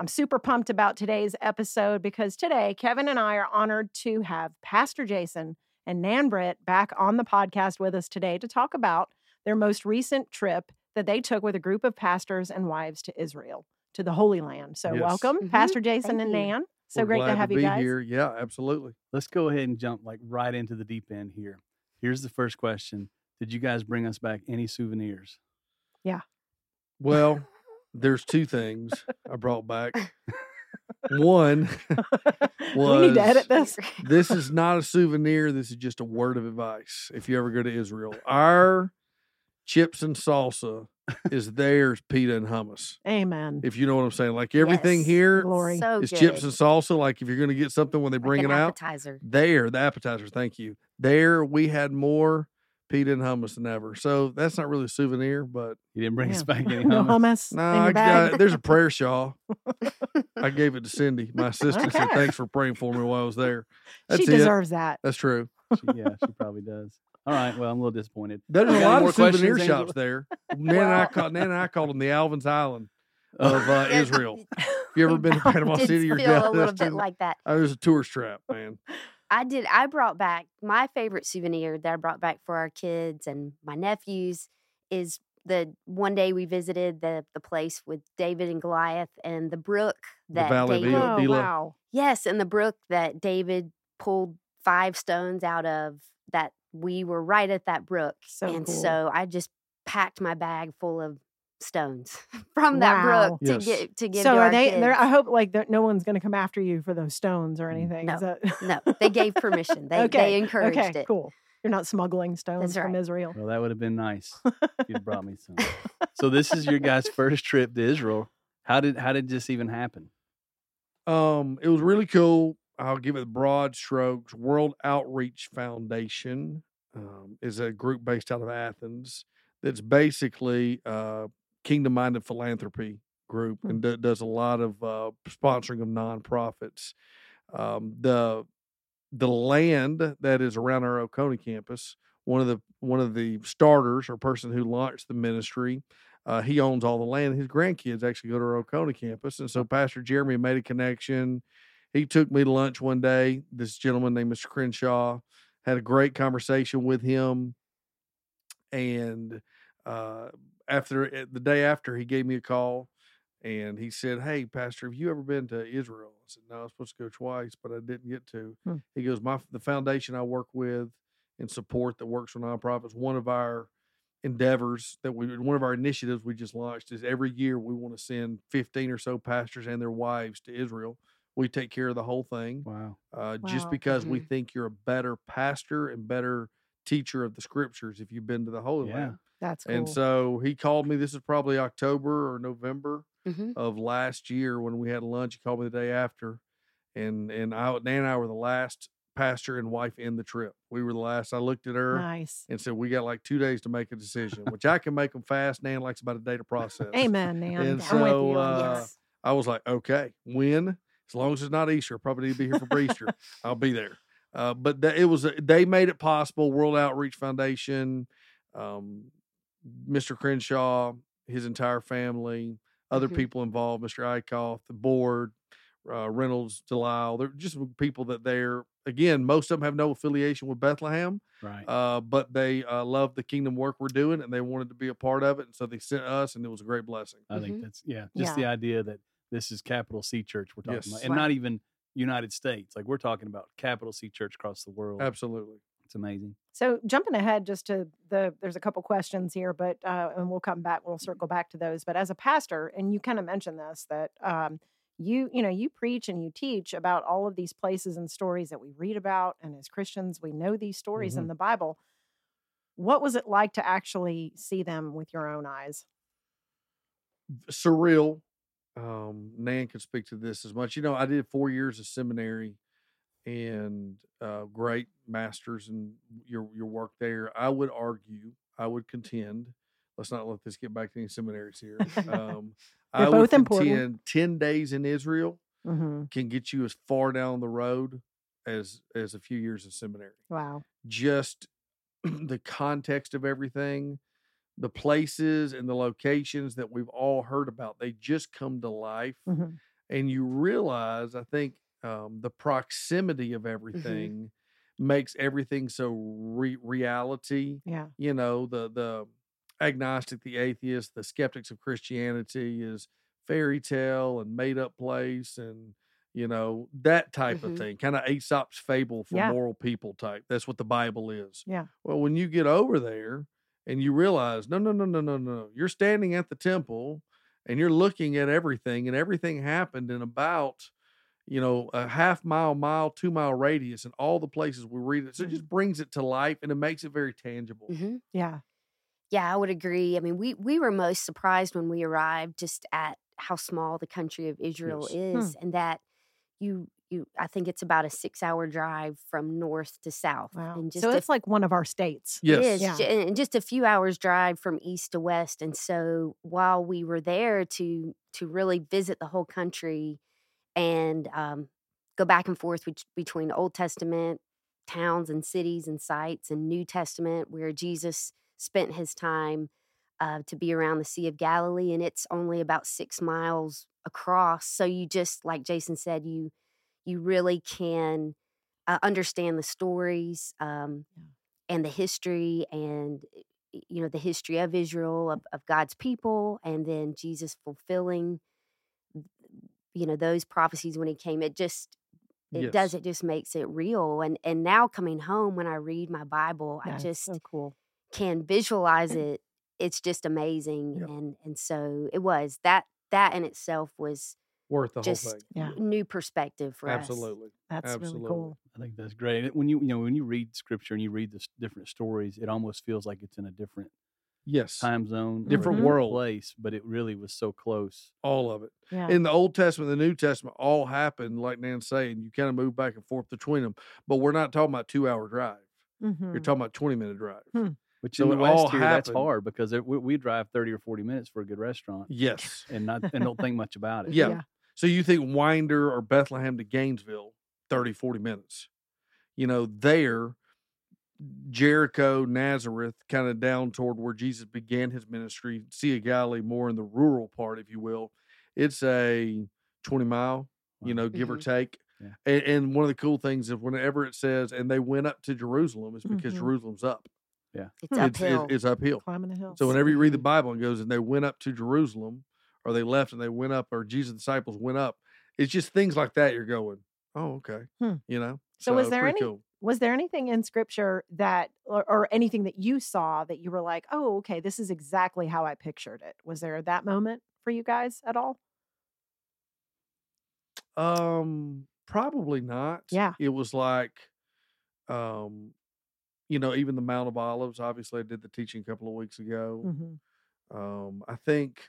I'm super pumped about today's episode because today, Kevin and I are honored to have Pastor Jason and Nan Britt back on the podcast with us today to talk about their most recent trip that they took with a group of pastors and wives to Israel, to the Holy Land. So, Yes. welcome, Mhm. Pastor Jason Thank and you. Nan. So We're great glad to have you be guys. here. Yeah, absolutely. Let's go ahead and jump like right into the deep end here. Here's the first question. Did you guys bring us back any souvenirs? Yeah. Well, there's two things I brought back. One, Do we need to edit this. this is not a souvenir. This is just a word of advice. If you ever go to Israel, our chips and salsa is theirs, pita and hummus. Amen. If you know what I'm saying, like everything Yes. here Glory. So is good. chips and salsa. Like if you're going to get something when they Like bring an it out, appetizer. there the appetizer. Thank you. There we had more pita and hummus than ever. So that's not really a souvenir, but You didn't bring us back any no hummus? hummus No, in your I got, there's a prayer shawl. I gave it to Cindy, my assistant. Said thanks for praying for me while I was there. That's she it. deserves that. That's true. She- yeah, she probably does. All right. Well, I'm a little disappointed. There's a lot of souvenir shops there. Nan and I Well- called Nan and I called them the Alvin's Island of uh, Israel. Have you ever been to Panama City or feel down a little bit like that. Oh, it was a tourist trap, man. I did. I brought back my favorite souvenir that I brought back for our kids and my nephews is the one day we visited the the place with David and Goliath and the brook The that Valley of David. Oh, wow. Yes, and the brook that David pulled five stones out of. That we were right at that brook, So and cool. so I just packed my bag full of stones from that Wow. brook to Yes. get to give So to are our they? kids. I hope like no one's going to come after you for those stones or anything. No. That- No, they gave permission. They okay. they encouraged okay, it. Cool. You're not smuggling stones from. Israel. Well, that would have been nice if you'd brought me some. So this is your guys' first trip to Israel. How did how did this even happen? Um, it was really cool. I'll give it broad strokes. World Outreach Foundation um, is a group based out of Athens that's basically uh, kingdom minded philanthropy group Hmm. and do, does a lot of uh, sponsoring of nonprofits. Um, the the land that is around our Oconee campus, one of the one of the starters or person who launched the ministry, uh, he owns all the land. His grandkids actually go to our Oconee campus, and so Pastor Jeremy made a connection. He took me to lunch one day. This gentleman named Mr. Crenshaw had a great conversation with him, and uh, after eh, the day after, he gave me a call, and he said, "Hey, Pastor, have you ever been to Israel?" I said, "No, I was supposed to go twice, but I didn't get to." Hmm. He goes, "My the foundation I work with and support that works for nonprofits. One of our endeavors that we one of our initiatives we just launched is every year we want to send 15 or so pastors and their wives to Israel. We take care of the whole thing Wow. uh, just because we Mhm. think you're a better pastor and better teacher of the scriptures if you've been to the Holy Yeah. Land. That's cool. And so he called me. This is probably October or November Mhm. of last year when we had lunch. He called me the day after, and and I Nan and I were the last pastor and wife in the trip. We were the last. I looked at her nice. and said, "We got like two days to make a decision," which I can make them fast. Nan likes about a day to process. Amen, Nan. And I'm so, uh, yes. I was like, "Okay, when? As long as it's not Easter, probably need to be here for Easter. I'll be there." Uh, but th- it was they made it possible. World Outreach Foundation, um, Mr. Crenshaw, his entire family, other Mhm. people involved, Mr. Eichhoff, the board, uh, Reynolds, Delisle. They're just people that they're again. Most of them have no affiliation with Bethlehem, Right. uh, but they uh, love the kingdom work we're doing, and they wanted to be a part of it. And so they sent us, and it was a great blessing. I think Mhm. that's yeah. Just Yeah. the idea that this is capital C church we're talking Yes. about, and Right. not even United States. Like we're talking about capital C church across the world. Absolutely. It's amazing. So jumping ahead just to the there's a couple questions here, but uh, and we'll come back. We'll circle back to those. But as a pastor, and you kind of mentioned this that um, you you know you preach and you teach about all of these places and stories that we read about, and as Christians we know these stories in the Bible. What was it like to actually see them with your own eyes? surreal. um, Nan could speak to this as much. You know, I did four years of seminary and uh, great masters and your your work there. I would argue, I would contend. Let's not let this get back to any seminaries here. Um, I They're would both important. contend ten days in Israel hmm can get you as far down the road as as a few years of seminary. Wow. Just the context of everything, the places and the locations that we've all heard about, they just come to life hmm and you realize i think um, the proximity of everything makes everything so re- reality Yeah. you know the the agnostic the atheist the skeptics of christianity is fairy tale and made up place and you know that type of Mhm. thing kind of aesop's fable for Yeah. moral people type that's what the bible is Yeah. well when you get over there and you realize no no no no no no you're standing at the temple and you're looking at everything and everything happened in about you know a half mile mile two mile radius and all the places we read it so it just brings it to life and it makes it very tangible hmm Yeah. Yeah, I would agree. I mean, we we were most surprised when we arrived just at how small the country of Israel Yes. is, and that you you I think it's about a six hour drive from north to south, Wow. and just So a it's like one of our states. Yes is, Yeah. and just a few hours drive from east to west. And so while we were there to to really visit the whole country and um, go back and forth bet- between Old Testament towns and cities and sites and New Testament where Jesus spent his time uh, to be around the Sea of Galilee, and it's only about six miles across. So you just like Jason said, you you really can uh, understand the stories. Um, and the history and you know the history of Israel of, of God's people and then Jesus fulfilling you know those prophecies when he came it just it does it just makes it real and and now coming home when I read my Bible I just so cool. can visualize it it's just amazing Yep. and and so it was that that in itself was worth the just whole thing Yeah. new perspective for us absolutely That's Absolutely. really cool. I think that's great. When you you know when you read scripture and you read the different stories, it almost feels like it's in a different yes time zone, or a Different Mhm. world. place, but it really was so close. all of it Yeah. in the Old Testament, the New Testament, all happened like Nan's saying. You kind of move back and forth between them, but we're not talking about two hour drive. Mhm. You're talking about twenty minute drive. Hmm. Which So in the it all West here, that's hard because it, we, we drive thirty or forty minutes for a good restaurant Yes. and not and don't think much about it. Yeah. Yeah. So you think Winder or Bethlehem to Gainesville, 30, 40 minutes. You know, there, Jericho, Nazareth, kind of down toward where Jesus began his ministry, Sea of Galilee, more in the rural part, if you will. It's a 20 mile, you Wow. know, give or Mhm. take. Yeah. And, and one of the cool things is whenever it says, and they went up to Jerusalem, is because Mhm. Jerusalem's up. it's It's, uphill it's, it's uphill. Climbing the hills. So whenever you read the Mhm. Bible and goes, and they went up to Jerusalem, or they left and they went up, or Jesus' disciples went up, it's just things like that. You're going, oh, okay, Hmm. you know. So was there pretty any- Cool. Was there anything in scripture that or, or anything that you saw that you were like oh okay this is exactly how i pictured it was there that moment for you guys at all Um, probably not. Yeah. It was like, um, you know, even the Mount of Olives. Obviously, I did the teaching a couple of weeks ago. mm-hmm. Um, I think,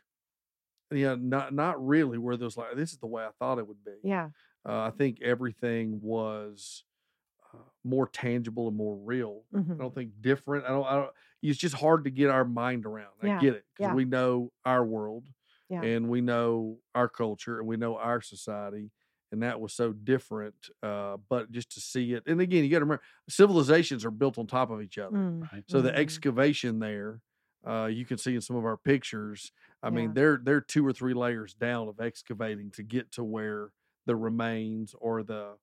yeah, not not really where there's like this is the way I thought it would be. yeah Uh, I think everything was more tangible and more real. hmm I don't think different. I don't. I don't. It's just hard to get our mind around. I Yeah, get it because yeah. we know our world, Yeah. and we know our culture, and we know our society, and that was so different. Uh, but just to see it, and again, you got to remember, civilizations are built on top of each other. Mm, Right. So the Mhm. excavation there, uh, you can see in some of our pictures. I Yeah. mean, they're they're two or three layers down of excavating to get to where the remains or the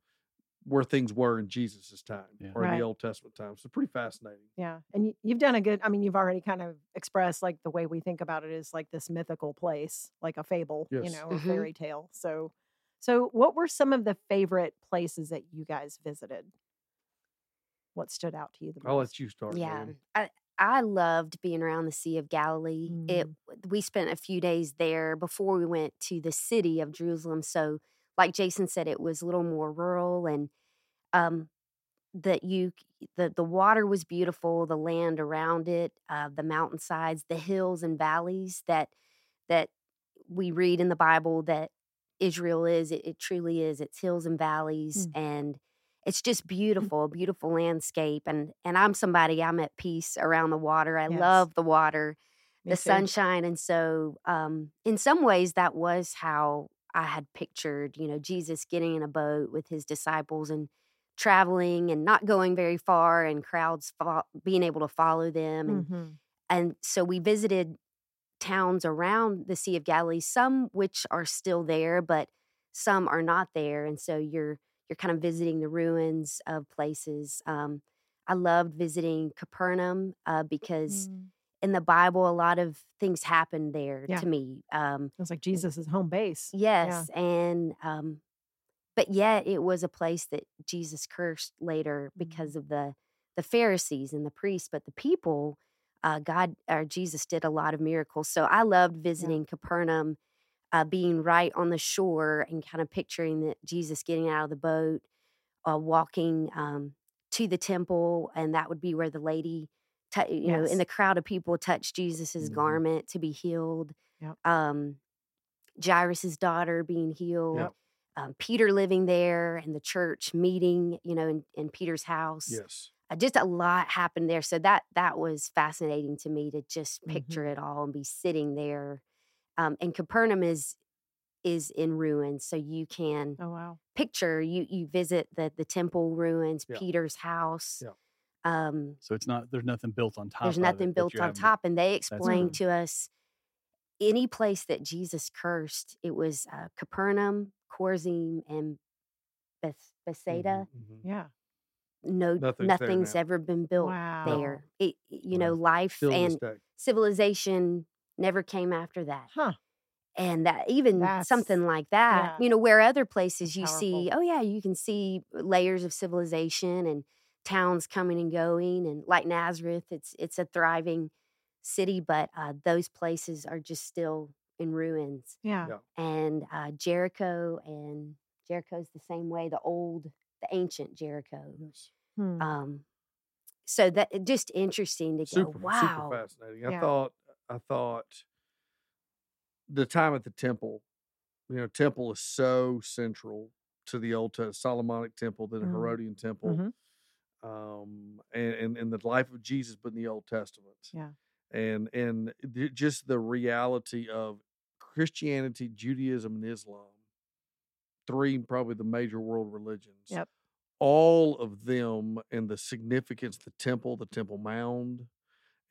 where things were in Jesus' time Yeah. or in the Old Testament time. So pretty fascinating. yeah and you, you've done a good i mean you've already kind of expressed like the way we think about it is like this mythical place like a fable you know a Mhm. fairy tale so so what were some of the favorite places that you guys visited what stood out to you the most I'll let you start. Yeah, I I loved being around the Sea of Galilee. It we spent a few days there before we went to the city of Jerusalem. So, like Jason said, it was a little more rural, and um, that you the the water was beautiful, the land around it, uh, the mountainsides, the hills and valleys that that we read in the Bible that Israel is. It, it truly is. It's hills and valleys, Mm. and it's just beautiful, a beautiful landscape. And and I'm somebody I'm at peace around the water. I Yes. love the water, Me the too. sunshine, and so um, in some ways that was how I had pictured, you know, Jesus getting in a boat with his disciples and traveling and not going very far, and crowds fo- being able to follow them and Mhm. and so we visited towns around the Sea of Galilee, some which are still there, but some are not there, and so you're you're kind of visiting the ruins of places. Um, I loved visiting Capernaum uh, because Mm. in the Bible, a lot of things happened there Yeah. to me. Um, It was like Jesus' home base. yes, and um, but yet it was a place that Jesus cursed later Mm-hmm. because of the the Pharisees and the priests, but the people uh, God or Jesus did a lot of miracles. So I loved visiting Capernaum, uh, being right on the shore and kind of picturing that Jesus getting out of the boat, uh, walking um, to the temple, and that would be where the lady, tou- you know, in the crowd of people, touched Jesus's Mhm. garment to be healed. Yep. Um, Jairus's daughter being healed. Yep. Um, Peter living there and the church meeting, you know, in, in Peter's house Yes. uh, just a lot happened there. So that that was fascinating to me to just Mm-hmm. picture it all and be sitting there. Um, and Capernaum is is in ruins, so you can Oh wow. picture you you visit the the temple ruins, Yeah. Peter's house. Yeah. Um, So it's not there's nothing built on top. there's of it nothing built on top, and they explained to us any place that Jesus cursed. It was uh, Capernaum, Chorazim, and Beth, Bethsaida. Mhm, mhm. Yeah. No, Nothing's nothing's ever been built Wow. there. It, you Wow. know, life Still and day. civilization never came after that. Huh. And that even That's- something like that, yeah. you know, where other places That's you see, oh yeah, you can see layers of civilization and towns coming and going, and like Nazareth, it's it's a thriving city, but uh, those places are just still in ruins. Yeah. Yeah. And uh, Jericho and Jericho's the same way, the old, the ancient Jericho. Hmm. Um, so that just interesting to super, go, wow, super fascinating. I thought, I thought the time at the temple, you know, temple is so central to the Old Testament Solomonic temple, then the Mhm. Herodian temple, Mhm. um, and, and and the life of Jesus, but in the Old Testament, Yeah. And and just the reality of Christianity, Judaism, and Islam, three probably the major world religions. Yep. All of them and the significance, the temple, the Temple Mount,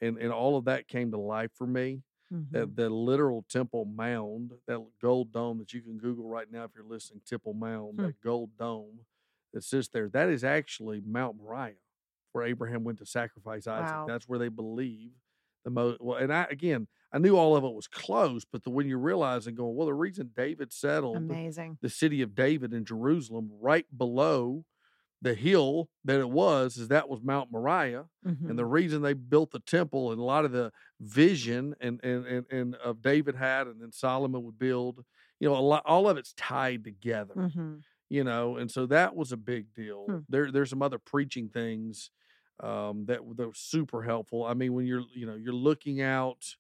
and and all of that came to life for me. Mhm. That the literal Temple Mount, that gold dome that you can Google right now if you're listening, Temple Mount, Hmm. that gold dome that sits there, that is actually Mount Moriah, where Abraham went to sacrifice Isaac. Wow. That's where they believe the most. Well, and I again, I knew all of it was close, but the, when you realize and going, well, the reason David settled Amazing. the city of David in Jerusalem, right below the hill that it was, is that was Mount Moriah. Mhm. And the reason they built the temple and a lot of the vision and and and, and of David had, and then Solomon would build, you know, a lot, all of it's tied together. Mhm. You know, and so that was a big deal. Hmm. There, there's some other preaching things um, that w- that were super helpful. I mean, when you're, you know, you're looking out,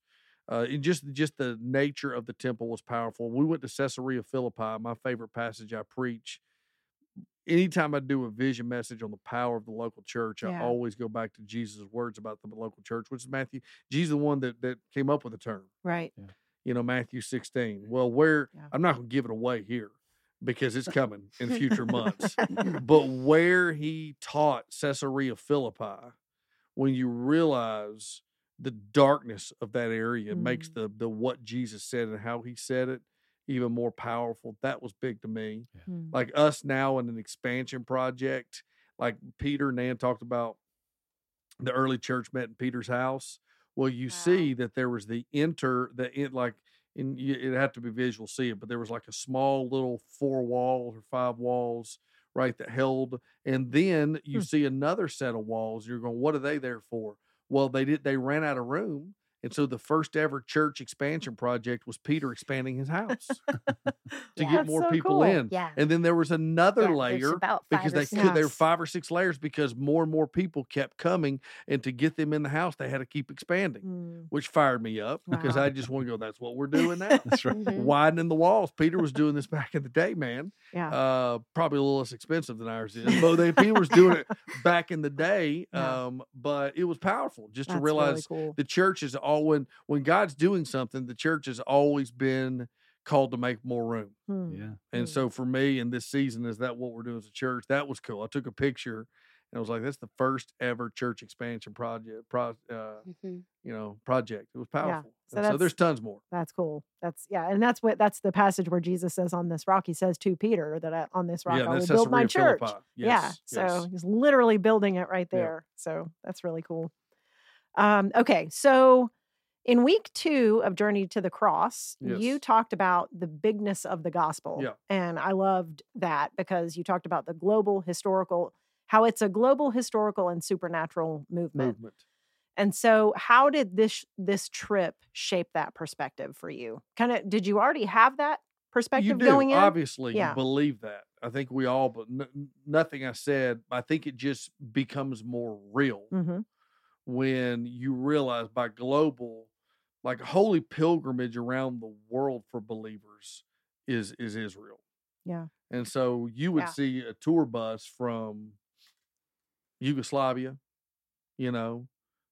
uh, and just just the nature of the temple was powerful. We went to Caesarea Philippi. My favorite passage I preach anytime I do a vision message on the power of the local church, I always go back to Jesus' words about the local church, which is Matthew. Jesus, the one that that came up with the term. Right. You know, Matthew 16. Well, where Yeah. I'm not going to give it away here because it's coming in future months. but where he taught Caesarea Philippi, when you realize the darkness of that area, it makes Mm. the the what Jesus said and how he said it even more powerful. That was big to me Hmm. like us now in an expansion project like peter and nan talked about the early church met in peter's house well you Wow. see that there was the enter the in like and you, it had to be visual see it but there was like a small little four walls or five walls right that held and then you Hmm. see another set of walls you're going what are they there for well they did they ran out of room And so the first ever church expansion project was Peter expanding his house to Yeah. get more so people cool. in. Yeah. And then there was another Yeah, layer about because they could, there were five or six layers because more and more people kept coming, and to get them in the house, they had to keep expanding, Mm, which fired me up because I just want to go. That's what we're doing now. That's right. Mhm. Widening the walls. Peter was doing this back in the day, man. yeah. Uh, probably a little less expensive than ours is, but they, Peter was doing it back in the day. Um, but it was powerful just That's to realize really cool. the church is all when when God's doing something, the church has always been called to make more room. Hmm. Yeah. And Mm. so for me in this season, is that what we're doing as a church? That was cool. I took a picture and I was like, that's the first ever church expansion project, pro, uh, Mhm. you know, project. It was powerful. so so, there's tons more. That's cool. That's yeah, and that's what that's the passage where Jesus says on this rock. He says to Peter that I, on this rock yeah, I will that's build my Caesarea church. Philippi. yeah, Yes, so yes. he's literally building it right Yeah. there. So that's really cool. Um, okay, so in week two of Journey to the Cross, you talked about the bigness of the gospel. Yeah. And I loved that because you talked about the global historical, how it's a global historical and supernatural movement. movement. And so how did this this trip shape that perspective for you? Kind of did you already have that perspective You do going in? obviously Yeah. you believe that. I think we all, but n- nothing I said. I think it just becomes more real. hmm when you realize by global like holy pilgrimage around the world for believers is is Israel. Yeah. And so you would Yeah. see a tour bus from Yugoslavia, you know,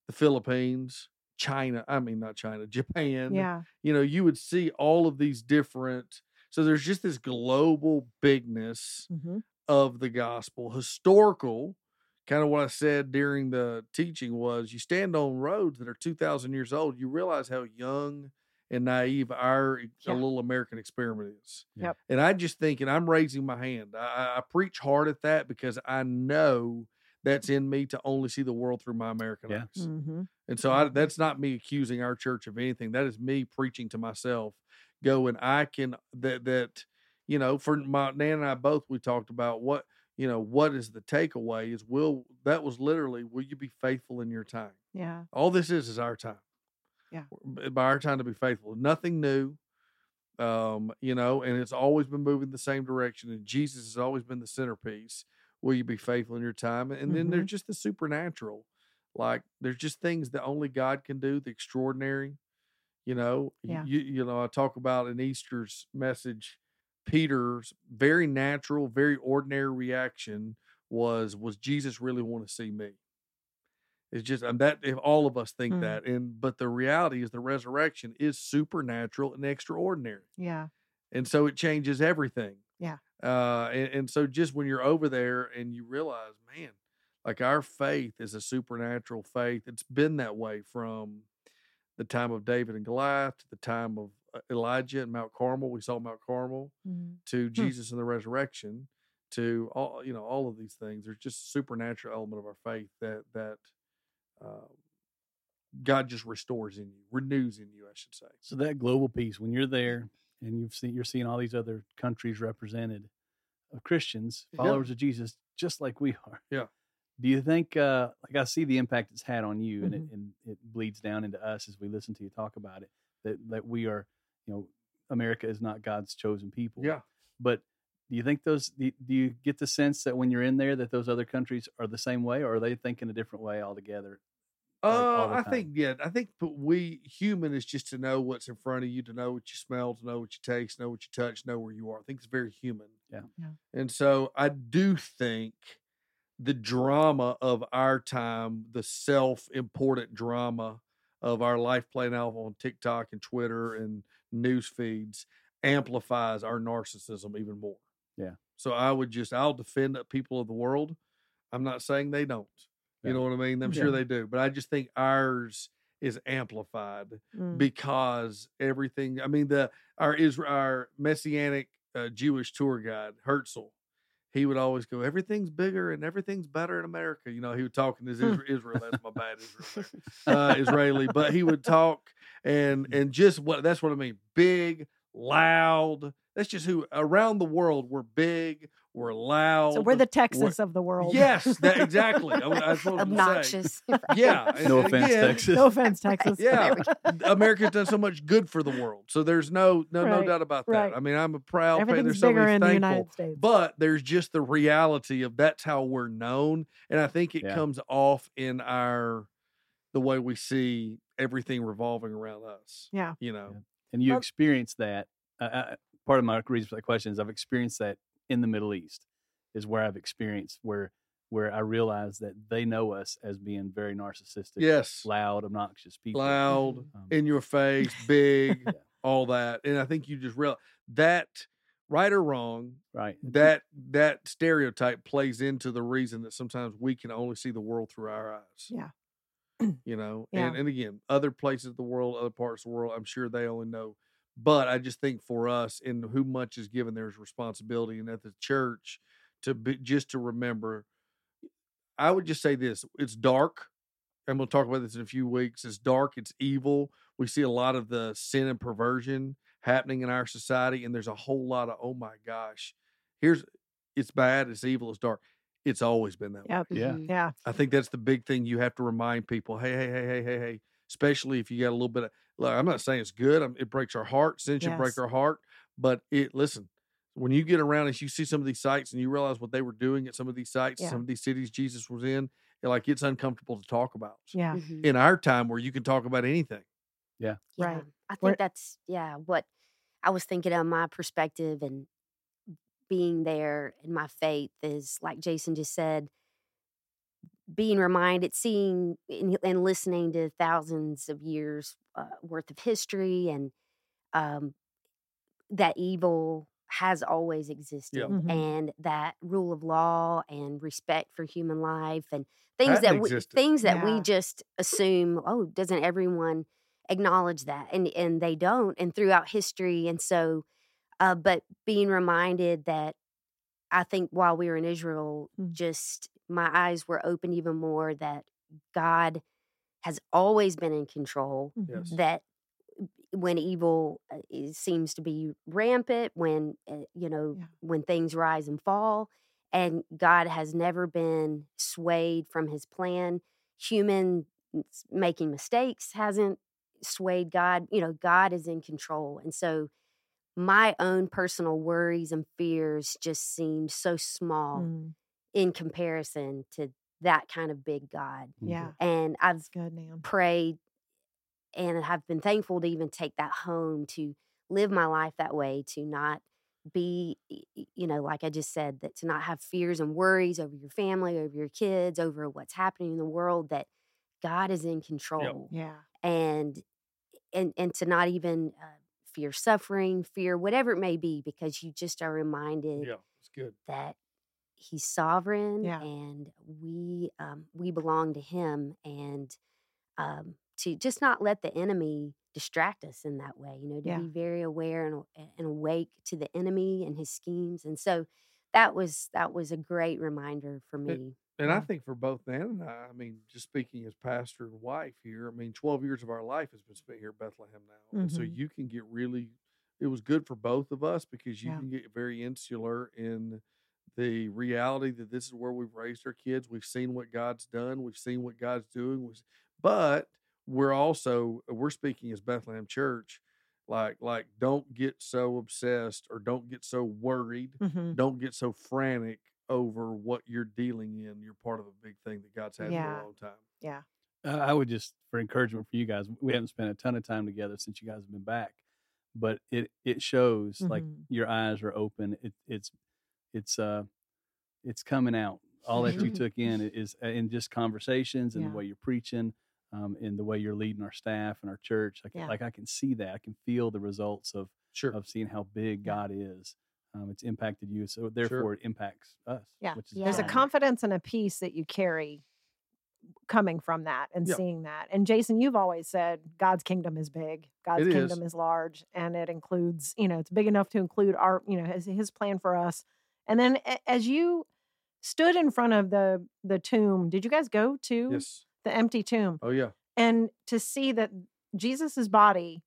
the Philippines, China, I mean not China, Japan. Yeah. You know, you would see all of these different so there's just this global bigness hmm of the gospel. Historical, kind of what I said during the teaching was you stand on roads that are 2,000 years old, you realize how young and naive our Yeah. little American experiment is. Yep. And I just think, and I'm raising my hand, I, I- I preach hard at that because I know that's in me to only see the world through my American Yeah. eyes. hmm And so I, Mhm. that's not me accusing our church of anything. That is me preaching to myself, going, I can that that you know, for my Nan and I both we talked about what you know what is the takeaway is will that was literally will you be faithful in your time? Yeah. All this is is our time. Yeah. By our time to be faithful, nothing new. Um, you know, and it's always been moving the same direction, and Jesus has always been the centerpiece. Will you be faithful in your time? And then Mhm. there's just the supernatural like there's just things that only God can do, the extraordinary. You know, Yeah. you you know, I talk about in Easter's message, Peter's very natural, very ordinary reaction was, was Jesus really want to see me? It's just and that if all of us think Mm. that, and but the reality is the resurrection is supernatural and extraordinary Yeah. and so it changes everything. Yeah. Uh, and, and so just when you're over there and you realize, man, like our faith is a supernatural faith. It's been that way from the time of David and Goliath to the time of Elijah and Mount Carmel. We saw Mount Carmel Mhm. to Jesus and the resurrection to all you know all of these things. There's just a supernatural element of our faith that that uh, God just restores in you, renews in you, I should say. So that global piece, when you're there and you've seen you're seeing all these other countries represented of Christians, Yeah. followers of Jesus, just like we are. Yeah. Do you think uh like I see the impact it's had on you and it Mhm. and it bleeds down into us as we listen to you talk about it, that that we are, you know, America is not God's chosen people. Yeah. But do you think those do do you get the sense that when you're in there that those other countries are the same way or are they thinking a different way altogether? like, all Uh, the I think yeah. I think but we human is just to know what's in front of you, to know what you smell, to know what you taste, know what you touch, know where you are. I think it's very human. Yeah. Yeah. And so I do think the drama of our time, the self-important drama of our life playing out on TikTok and Twitter and news feeds amplifies our narcissism even more. Yeah. So I would just I'll defend the people of the world. I'm not saying they don't. You Yeah. know what I mean? I'm sure Yeah. they do, but I just think ours is amplified Mm. because everything. I mean, the our Israel, our messianic uh, Jewish tour guide Herzl, he would always go, "Everything's bigger and everything's better in America." You know, he would talk in his Hmm. Israel. That's my bad Israel, uh, Israeli, but he would talk and and just what that's what I mean. Big, loud. That's just who around the world we're big, we're loud. So we're the Texas of the world. Yes, that exactly. I, was- that's what I was gonna say. Obnoxious. Yeah. No offense, again, Texas. no offense, Texas. Yeah, America's done so much good for the world, so there's no no no doubt about that. right. I mean, I'm a proud. fan. Everything's There's so bigger many in the United States. but there's just the reality of that's how we're known, and I think it Yeah. comes off in our the way we see everything revolving around us. Yeah. you know. Yeah. and you Well- experience that. Uh, uh, part of my reason for that question is I've experienced that in the Middle East, is where I've experienced where where I realize that they know us as being very narcissistic, Yes, loud, obnoxious people. loud, Um, in your face, big, Yeah. all that, and I think you just real that right or wrong right. that that stereotype plays into the reason that sometimes we can only see the world through our eyes. Yeah. You know, Yeah. and, and again, other places of the world, other parts of the world, I'm sure they only know. But I just think for us, in who much is given, there's responsibility, and at the church to be just to remember. I would just say this: it's dark, and we'll talk about this in a few weeks. It's dark, it's evil. We see a lot of the sin and perversion happening in our society, and there's a whole lot of oh my gosh, here's it's bad, it's evil, it's dark. It's always been that way. Yeah. Mhm. Yeah. I think that's the big thing you have to remind people. Hey, hey, hey, hey, hey, hey. Especially if you got a little bit of. Look, I'm not saying it's good. I'm, it breaks our heart. Sin should break our heart. But it. Listen, when you get around and you see some of these sites and you realize what they were doing at some of these sites, Yeah. some of these cities Jesus was in, you're like it's uncomfortable to talk about. Yeah. Mhm. In our time, where you can talk about anything. Yeah. Right. I Where- think that's yeah, what I was thinking of my perspective and being there in my faith is like Jason just said, being reminded, seeing and, and listening to thousands of years uh, worth of history and um, that evil has always existed Mhm. and that rule of law and respect for human life and things Hadn't that we, things that Yeah. we just assume oh doesn't everyone acknowledge that and and they don't and throughout history and so uh, but being reminded that I think while we were in Israel, Mm. just my eyes were open even more that God has always been in control. Yes. That when evil uh, seems to be rampant, when uh, you know Yeah. when things rise and fall, and God has never been swayed from His plan. Human making mistakes hasn't swayed God. You know, God is in control, and so my own personal worries and fears just seemed so small Mm, in comparison to that kind of big God. yeah. And I've That's good, man. prayed and I've been thankful to even take that home to live my life that way, to not be, you know, like I just said, that to not have fears and worries over your family, over your kids, over what's happening in the world, that God is in control Yeah. and and and to not even uh, fear suffering, fear whatever it may be, because you just are reminded Yeah, it's good. that He's sovereign Yeah. and we um, we belong to Him, and um, to just not let the enemy distract us in that way. You know, to Yeah. be very aware and, and awake to the enemy and his schemes, and so that was that was a great reminder for me. And I Yeah. think for both Nan and I, I mean, just speaking as pastor and wife here, I mean, 12 years of our life has been spent here at Bethlehem now. And so Mhm. you can get really, it was good for both of us because you Yeah. can get very insular in the reality that this is where we've raised our kids. We've seen what God's done, we've seen what God's doing. But we're also, we're speaking as Bethlehem Church. Like, like, don't get so obsessed or don't get so worried hmm don't get so frantic over what you're dealing in. You're part of a big thing that God's had for a long time. Yeah. Uh, I would just for encouragement for you guys. We haven't spent a ton of time together since you guys have been back, but it it shows like Mhm. your eyes are open. It, it's it's uh it's coming out. All that you Mhm. took in is uh, in just conversations and Yeah. the way you're preaching, um, and the way you're leading our staff and our church. Like Yeah. like I can see that. I can feel the results of Sure. of seeing how big. God is. Um, it's impacted you, so therefore it impacts us. Yeah. which is Yeah. There's a confidence and a peace that you carry coming from that and seeing that. And Jason, you've always said God's kingdom is big. God's It kingdom is. is large and it includes, you know, it's big enough to include our, you know, his, his plan for us. And then a- as you stood in front of the the tomb, did you guys go to Yes. the empty tomb Oh yeah. and to see that Jesus's body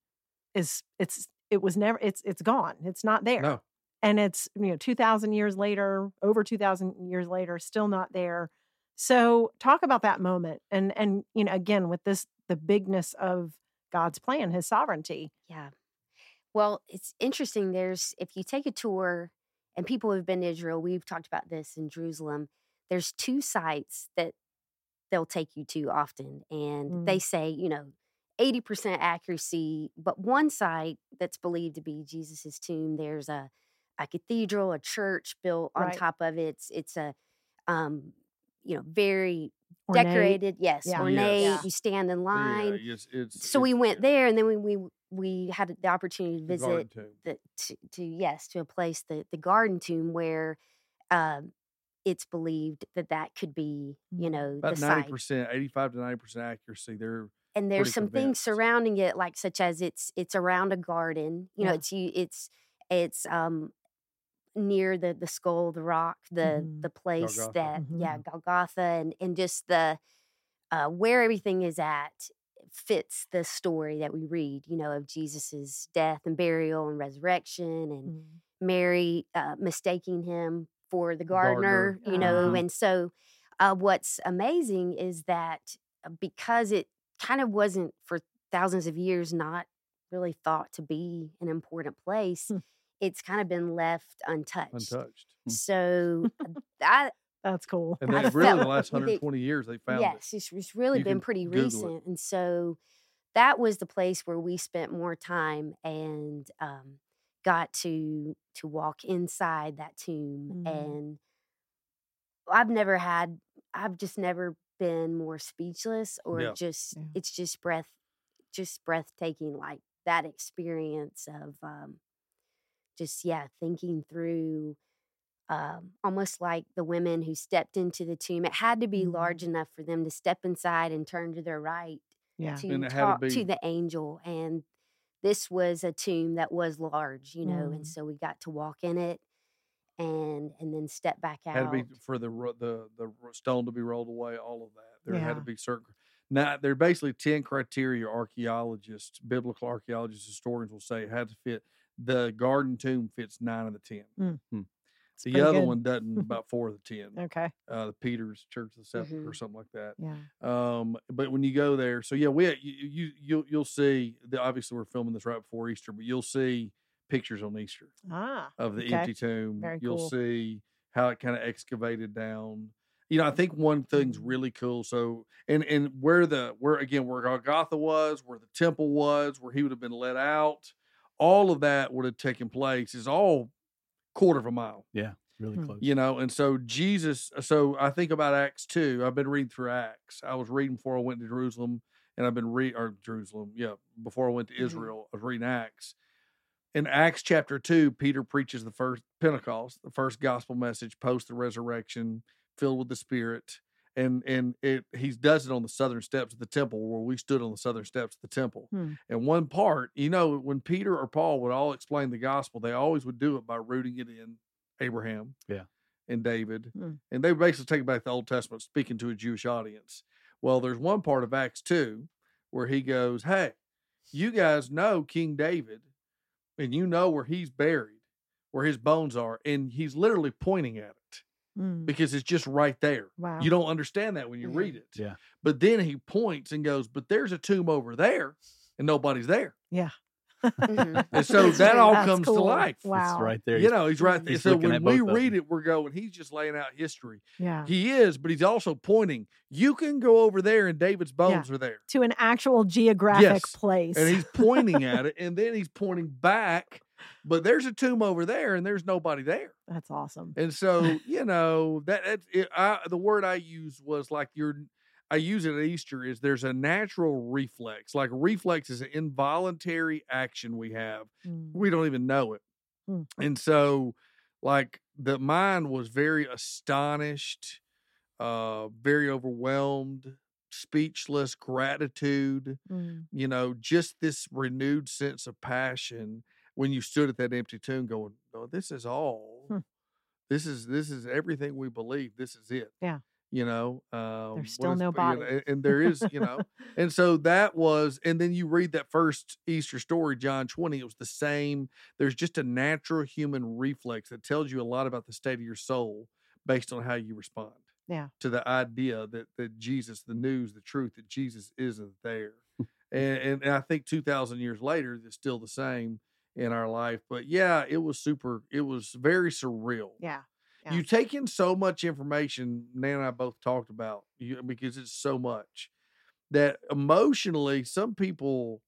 is it's it was never it's it's gone. It's not there. No. and it's you know 2000 years later over 2000 years later still not there so talk about that moment and and you know again with this the bigness of god's plan his sovereignty Yeah. Well, it's interesting. There's, if you take a tour, and people who've been to Israel, we've talked about this in Jerusalem, there's two sites that they'll take you to often. And Mm. they say, you know, 80% accuracy, but one site that's believed to be Jesus's tomb, there's a, a cathedral, a church built on Right. top of it. It's, it's a, um, you know, very Ornate. decorated. Yes, Yeah. ornate. Yeah. You stand in line Yeah, it's, it's, so we went yeah, there and then we we, we had the opportunity to visit Tomb. the to, to yes to a place the the garden tomb where um it's believed that that could be you Mm. know About the ninety percent, eighty-five to ninety percent accuracy. They're and there's some things surrounding it like such as it's it's around a garden you know it's you it's it's um near the the skull the rock the Mhm. the place Golgotha. that yeah Mhm. golgotha and and just the uh where everything is at fits the story that we read you know of jesus's death and burial and resurrection and Mm. Mary uh, mistaking him for the gardener, gardener. you know. Uh-huh. And so, uh, what's amazing is that uh, because it kind of wasn't for thousands of years not really thought to be an important place, Hmm. it's kind of been left untouched. untouched. So, I, that's cool And really the last they- 120 years they found yes, it. it's, it's really You been pretty Google it. recent. And so, that was the place where we spent more time and um, got to to walk inside that tomb Mm. and i've never had i've just never been more speechless or Yeah. just Yeah. it's just breath just breathtaking like that experience of um just yeah thinking through um almost like the women who stepped into the tomb it had to be Mhm. large enough for them to step inside and turn to their right yeah to And to talk to, the angel and this was a tomb that was large you know Mm. and so we got to walk in it and and then step back out Had to be for the the the stone to be rolled away. All of that. There had to be certain. Now there are basically ten criteria. Archaeologists, biblical archaeologists, historians will say it had to fit. The garden tomb fits nine of the ten. It's The pretty other good. one doesn't about four of the ten. okay Uh, the Peter's Church of the Sepulchre or Mhm. something like that. yeah Um, but when you go there, so yeah, we you you you'll, you'll see. The, obviously, we're filming this right before Easter, but you'll see pictures on Easter ah of the Okay. empty tomb. Very You'll cool. see how it kind of excavated down. You know, I think one thing's Mhm. really cool. So, and and where the where again where Golgotha was, where the temple was, where he would have been let out, all of that would have taken place is all quarter of a mile Yeah, really Hmm. close. you know and so jesus so i think about acts 2 i've been reading through acts i was reading before i went to jerusalem and i've been read or jerusalem yeah before i went to Mhm. israel i was reading acts in acts chapter 2 peter preaches the first pentecost the first gospel message post the resurrection filled with the spirit and and it he does it on the southern steps of the temple where we stood on the southern steps of the temple Hmm. and one part you know when peter or paul would all explain the gospel they always would do it by rooting it in abraham Yeah. and david Hmm. and they basically take back the old testament speaking to a jewish audience well there's one part of acts 2 where he goes hey you guys know king david and you know where he's buried where his bones are and he's literally pointing at it Mm. because it's just right there. Wow. you don't understand that when you read it. Yeah. but then he points and goes but there's a tomb over there and nobody's there. Mhm. and so that all That's comes to life. Wow. It's right there. you know he's right there. He's so when we read it we're going he's just laying out history. Yeah. He is but he's also pointing you can go over there and david's bones are there. To an actual geographic Yes. place. and he's pointing at it and then he's pointing back but there's a tomb over there and there's nobody there that's awesome and so you know that that's it, I, the word i use was like your i use it at easter is there's a natural reflex like reflex is an involuntary action we have Mm. we don't even know it Hmm. and so like the mind was very astonished uh very overwhelmed speechless gratitude Mm. you know, just this renewed sense of passion when you stood at that empty tomb going, oh, this is all. Hmm. This is this is everything we believe. This is it. Yeah. You know, um, what still is- no you know, body. and, and there is, you know, and so that was, and then you read that first Easter story, John 20, it was the same. There's just a natural human reflex that tells you a lot about the state of your soul based on how you respond. Yeah. To the idea that that Jesus, the news, the truth that Jesus isn't there. and, and, and I think 2,000 years later, it's still the same in our life. But yeah, it was super, it was very surreal yeah. Yeah. you take in so much information nan and i both talked about you, because it's so much that emotionally some people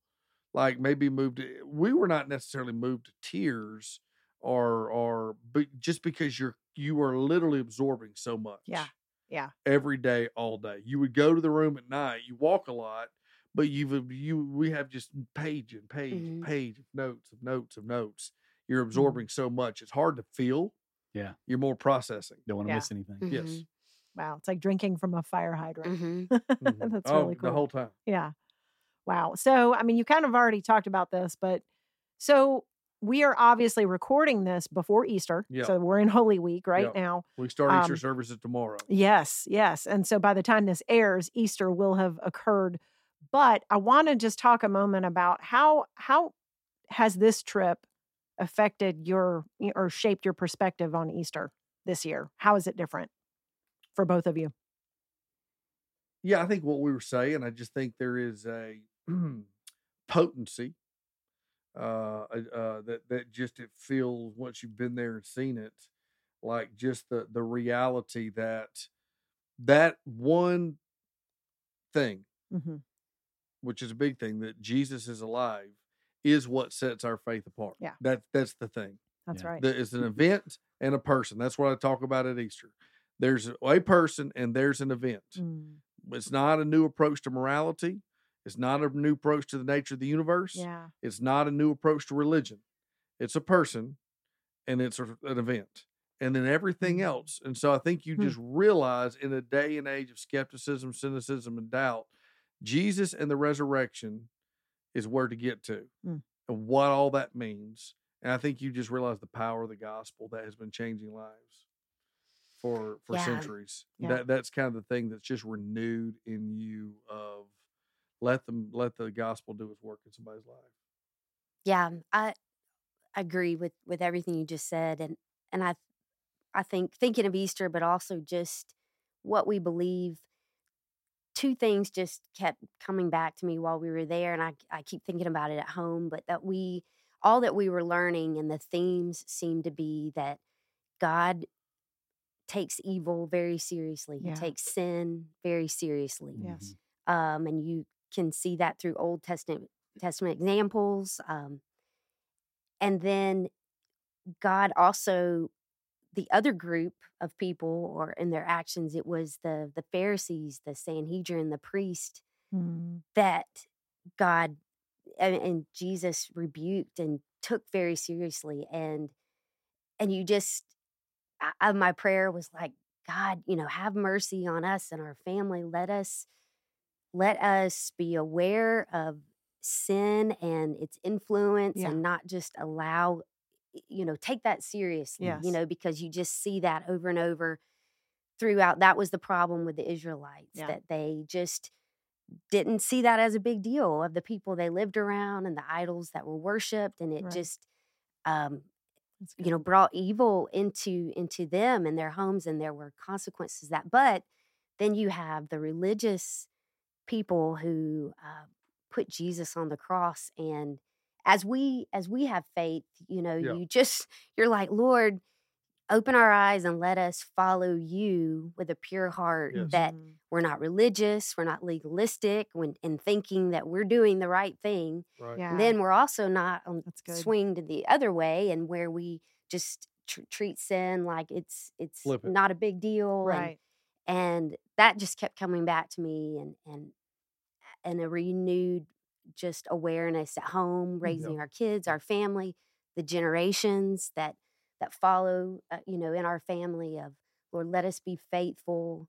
like maybe moved to, we were not necessarily moved to tears or or but just because you're you are literally absorbing so much Yeah. Yeah. every day all day you would go to the room at night you walk a lot but you've you we have just page and page and Mhm. page of notes of notes of notes you're Mm-hmm. absorbing so much it's hard to feel Yeah. you're more processing Don't want to Yeah. miss anything. Yes. Mhm. Wow. It's like drinking from a fire hydrant. Mhm. Mhm. That's oh, really cool. the whole time. Yeah. Wow. So, I mean, you kind of already talked about this, but so we are obviously recording this before Easter. Yeah. So we're in Holy Week right Yeah. now. We start Easter Um, services tomorrow. Yes, yes. And so by the time this airs, Easter will have occurred. But I want to just talk a moment about how how has this trip affected your or shaped your perspective on Easter this year? How is it different for both of you? Yeah, I think what we were saying, I just think there is a potency uh, uh, that that just it feels once you've been there and seen it, like just the the reality that that one thing, hmm which is a big thing, that Jesus is alive, is what sets our faith apart. Yeah. that that's the thing. That's Yeah. right. There is an event and a person. That's what I talk about at Easter. There's a person and there's an event. Mm, It's not a new approach to morality. It's not a new approach to the nature of the universe. yeah. It's not a new approach to religion. It's a person and it's a- an event. And then everything Mm. else. And so I think you Hmm. just realize in a day and age of skepticism, cynicism, and doubt, Jesus and the resurrection is where to get to Mm. and what all that means. And I think you just realize the power of the gospel that has been changing lives for for Yeah. centuries. Yeah. That that's kind of the thing that's just renewed in you of let them let the gospel do its work in somebody's life. Yeah, I agree with with everything you just said, and and I I think thinking of Easter, but also just what we believe. Two things just kept coming back to me while we were there, and I I keep thinking about it at home. But that we all that we were learning and the themes seem to be that God takes evil very seriously. Yeah. He takes sin very seriously Yes. um, and you can see that through Old Testament Testament examples. Um, and then God also, the other group of people, or in their actions, it was the the Pharisees, the Sanhedrin, the priest Mm, that God and, and Jesus rebuked and took very seriously, and and you just, I, my prayer was like, God, you know, have mercy on us and our family. Let us let us be aware of sin and its influence Yeah. and not just allow you know take that seriously Yes. you know because you just see that over and over throughout that was the problem with the israelites Yeah. that they just didn't see that as a big deal of the people they lived around and the idols that were worshipped and it Right. just um you know brought evil into into them and their homes and there were consequences that but then you have the religious people who uh, put jesus on the cross and as we as we have faith you know Yeah. you just you're like lord open our eyes and let us follow you with a pure heart Yes. that Mm, we're not religious we're not legalistic when in thinking that we're doing the right thing Right. yeah. then we're also not on That's swing to the other way and where we just tr- treat sin like it's it's it. not a big deal and- right. and, that just kept coming back to me and and and a renewed just awareness at home raising our kids our family the generations that that follow uh, you know in our family of lord let us be faithful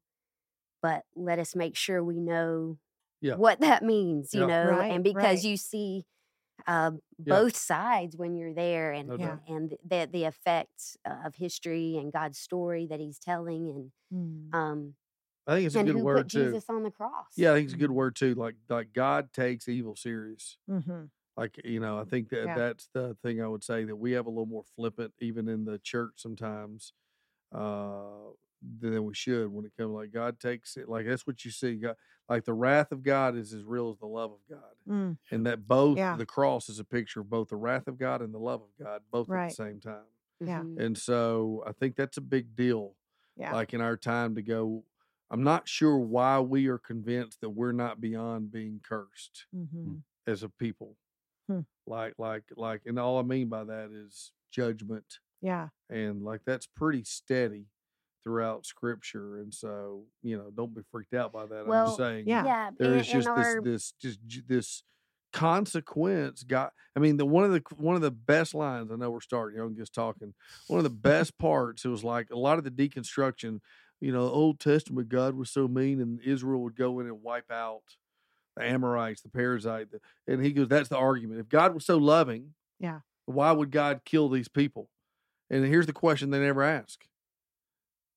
but let us make sure we know Yeah. what that means you Yeah. know Right, and because right. you see uh, Yeah. both sides when you're there and No and the the effects uh, of history and God's story that he's telling and Mm, um I think it's a and good who word put too. Jesus on the cross. Yeah, I think it's a good word too. Like like God takes evil serious. Mm-hmm. Like you know, I think that Yeah. that's the thing I would say that we have a little more flippant even in the church sometimes uh than we should when it comes like God takes it like that's what you see. God like the wrath of God is as real as the love of God. Mm. And that both Yeah. the cross is a picture of both the wrath of God and the love of God, both at the same time. Yeah. Mhm. And so I think that's a big deal. Yeah. Like in our time to go, I'm not sure why we are convinced that we're not beyond being cursed Mm-hmm. as a people. Hmm. Like, like, like, and all I mean by that is judgment. Yeah. And like that's pretty steady throughout scripture. And so, you know, don't be freaked out by that. I'm Well, just saying yeah. Yeah. there in, is just in this our, this just this consequence got i mean the one of the one of the best lines i know we're starting i'm just talking one of the best parts it was like a lot of the deconstruction you know old testament god was so mean and israel would go in and wipe out the amorites the Perizzite the, and he goes that's the argument if god was so loving Yeah. why would god kill these people and here's the question they never ask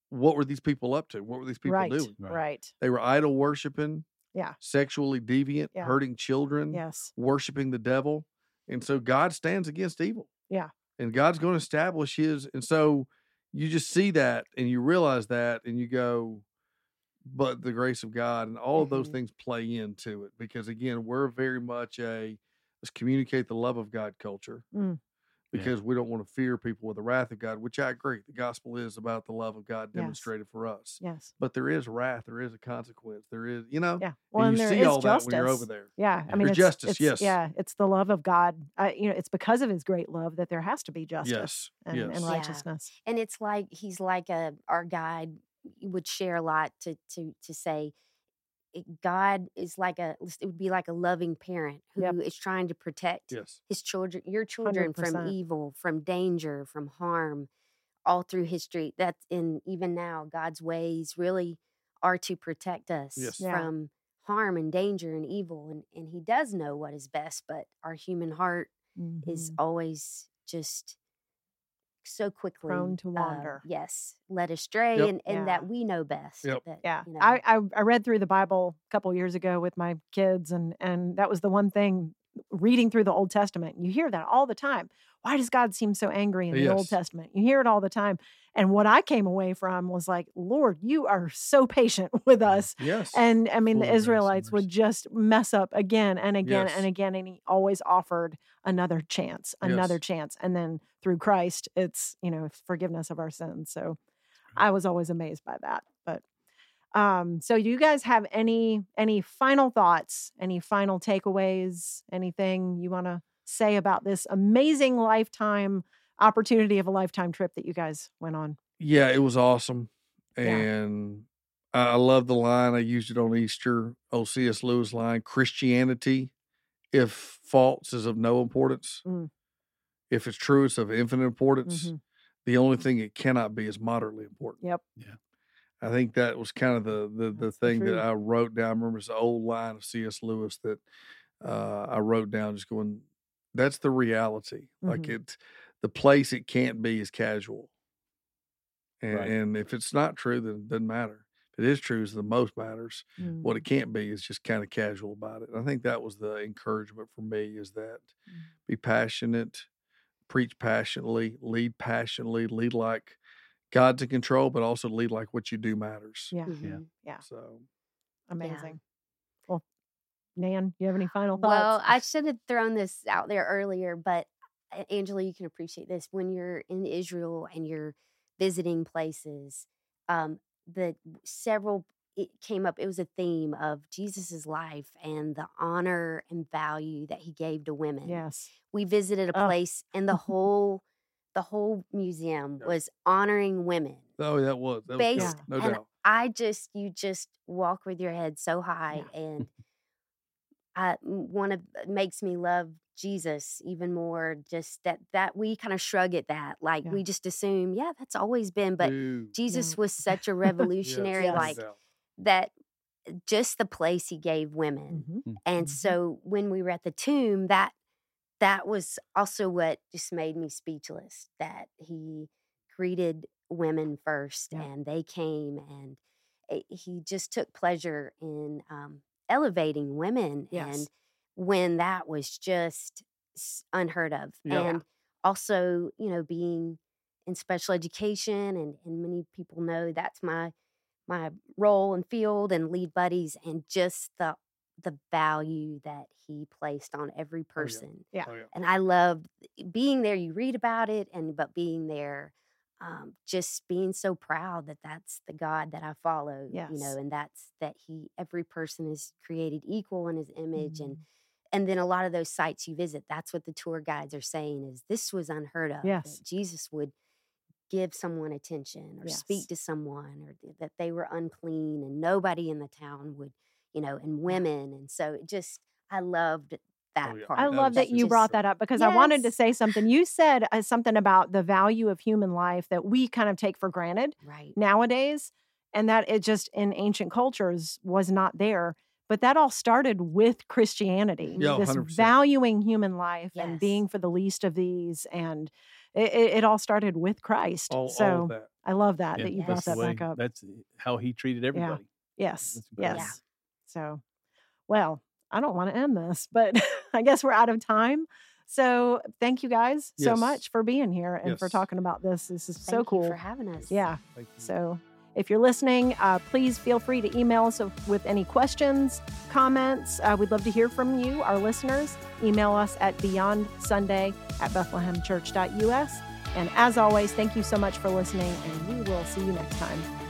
what were these people up to what were these people right. doing Right. Right. they were idol worshiping, Yeah. sexually deviant, Yeah. hurting children, Yes. worshiping the devil. And so God stands against evil. Yeah. And God's going to establish his. And so you just see that and you realize that and you go, but the grace of God and all of those things play into it because again, we're very much a let's communicate the love of God culture Mm. Yeah. because we don't want to fear people with the wrath of God, which I agree. The gospel is about the love of God Yes. demonstrated for us. Yes. But there is wrath, there is a consequence, there is, you know, Yeah. and Well, and you there see is all justice. that when you're over there. Yeah, I mean, it's, justice, it's- yes. Yeah, it's the love of God. I, you know, it's because of His great love that there has to be justice Yes. and, yes. and Yeah. righteousness. and it's like he's like a our guide would share a lot to to to say it- God is like a it would be like a loving parent who is Yep. trying to protect Yes. his children your children from 100%. evil from danger from harm all through history that's in even now God's ways really are to protect us Yes. Yeah. from harm and danger and evil and and he does know what is best but our human heart is Mhm. always just so quickly Prone to uh, wander. yes, led astray, Yep. and, and Yeah. that we know best. Yep. that, Yeah, you know, I, I I read through the Bible a couple years ago with my kids, and and that was the one thing reading through the Old Testament. You hear that all the time. Why does God seem so angry in the Old Testament? You hear it all the time. And what I came away from was like, Lord, you are so patient with mm, us. Yes. And I mean, Full the of grace and Israelites would just mess up again and again Yes. and again. And he always offered another chance, another Yes. chance. And then through Christ, it's, you know, forgiveness of our sins. So I was always amazed by that. Um, so do you guys have any any final thoughts, any final takeaways, anything you want to say about this amazing lifetime opportunity of a lifetime trip that you guys went on? yeah, it was awesome. And I I love the line. I used it on Easter. Old C.S. Lewis line Christianity, if false, is of no importance. Mm. If it's true, it's of infinite importance. Mhm. The only thing it cannot be is moderately important. Yep. I think that was kind of the the, the thing that. I wrote down. I remember it's an old line of C.S. Lewis that uh, I wrote down, just going, "That's the reality. Like Mhm. it, the place it can't be is casual. And, Right. and if it's not true, then it doesn't matter. If it is true, is the most matters. Mm. What it can't be is just kind of casual about it. And I think that was the encouragement for me is that Mm. be passionate, preach passionately, lead passionately, lead like God's in control, but also lead like what you do matters. Yeah. mhm. Yeah. So Amazing. Well, Nan, you have any final thoughts? Well. I should have thrown this out there earlier, but Angela, you can appreciate this when you're in Israel and you're visiting places. Um, the several it came up. It was a theme of Jesus's life and the honor and value that he gave to women. yes. we visited a Oh. place and the whole the whole museum Yeah. was honoring women oh, that was that was based good, no and doubt. i just you just walk with your head so high and i one of makes me love jesus even more just that that we kind of shrug at that like Yeah. we just assume yeah that's always been but Dude, jesus was such a revolutionary yes, like doubt. that just the place he gave women Mhm. and Mhm. so when we were at the tomb, that that was also what just made me speechless. That he greeted women first, Yeah. and they came, and eh, he just took pleasure in um, elevating women Yes. and when that was just unheard of Yeah. and also you know being in special education and, and many people know that's my my role and field and lead buddies and just the the value that he placed on every person Yeah. Oh, yeah. and I loved being there. You read about it, and but being there, um, just being so proud that that's the God that I follow. you know, and that's that He every person is created equal in His image, and Mhm. and then a lot of those sites you visit, that's what the tour guides are saying is this was unheard of. Yes. Jesus would give someone attention or Yes. speak to someone or that they were unclean and nobody in the town would you know and women and so it just i loved that yeah. part I love was that you just- brought that up because I wanted to say something. You said uh, something about the value of human life that we kind of take for granted right nowadays, and that it just in ancient cultures was not there. But that all started with Christianity. Yeah, this 100%. valuing human life and being for the least of these, and it, it, it all started with Christ. All, so all of that. I love that Yeah, that you brought that's the that back up. That's how he treated everybody. Yes, That's incredible. yes. So, well, I don't want to end this, but I guess we're out of time. So, thank you guys so much for being here and for talking about this. This is Thank so you cool. for having us Yeah. Thank you. So, if you're listening, uh, please feel free to email us with any questions, comments. Uh, we'd love to hear from you, our listeners. Email us at beyondsunday at bethlehemchurch.us. And as always, thank you so much for listening, and we will see you next time.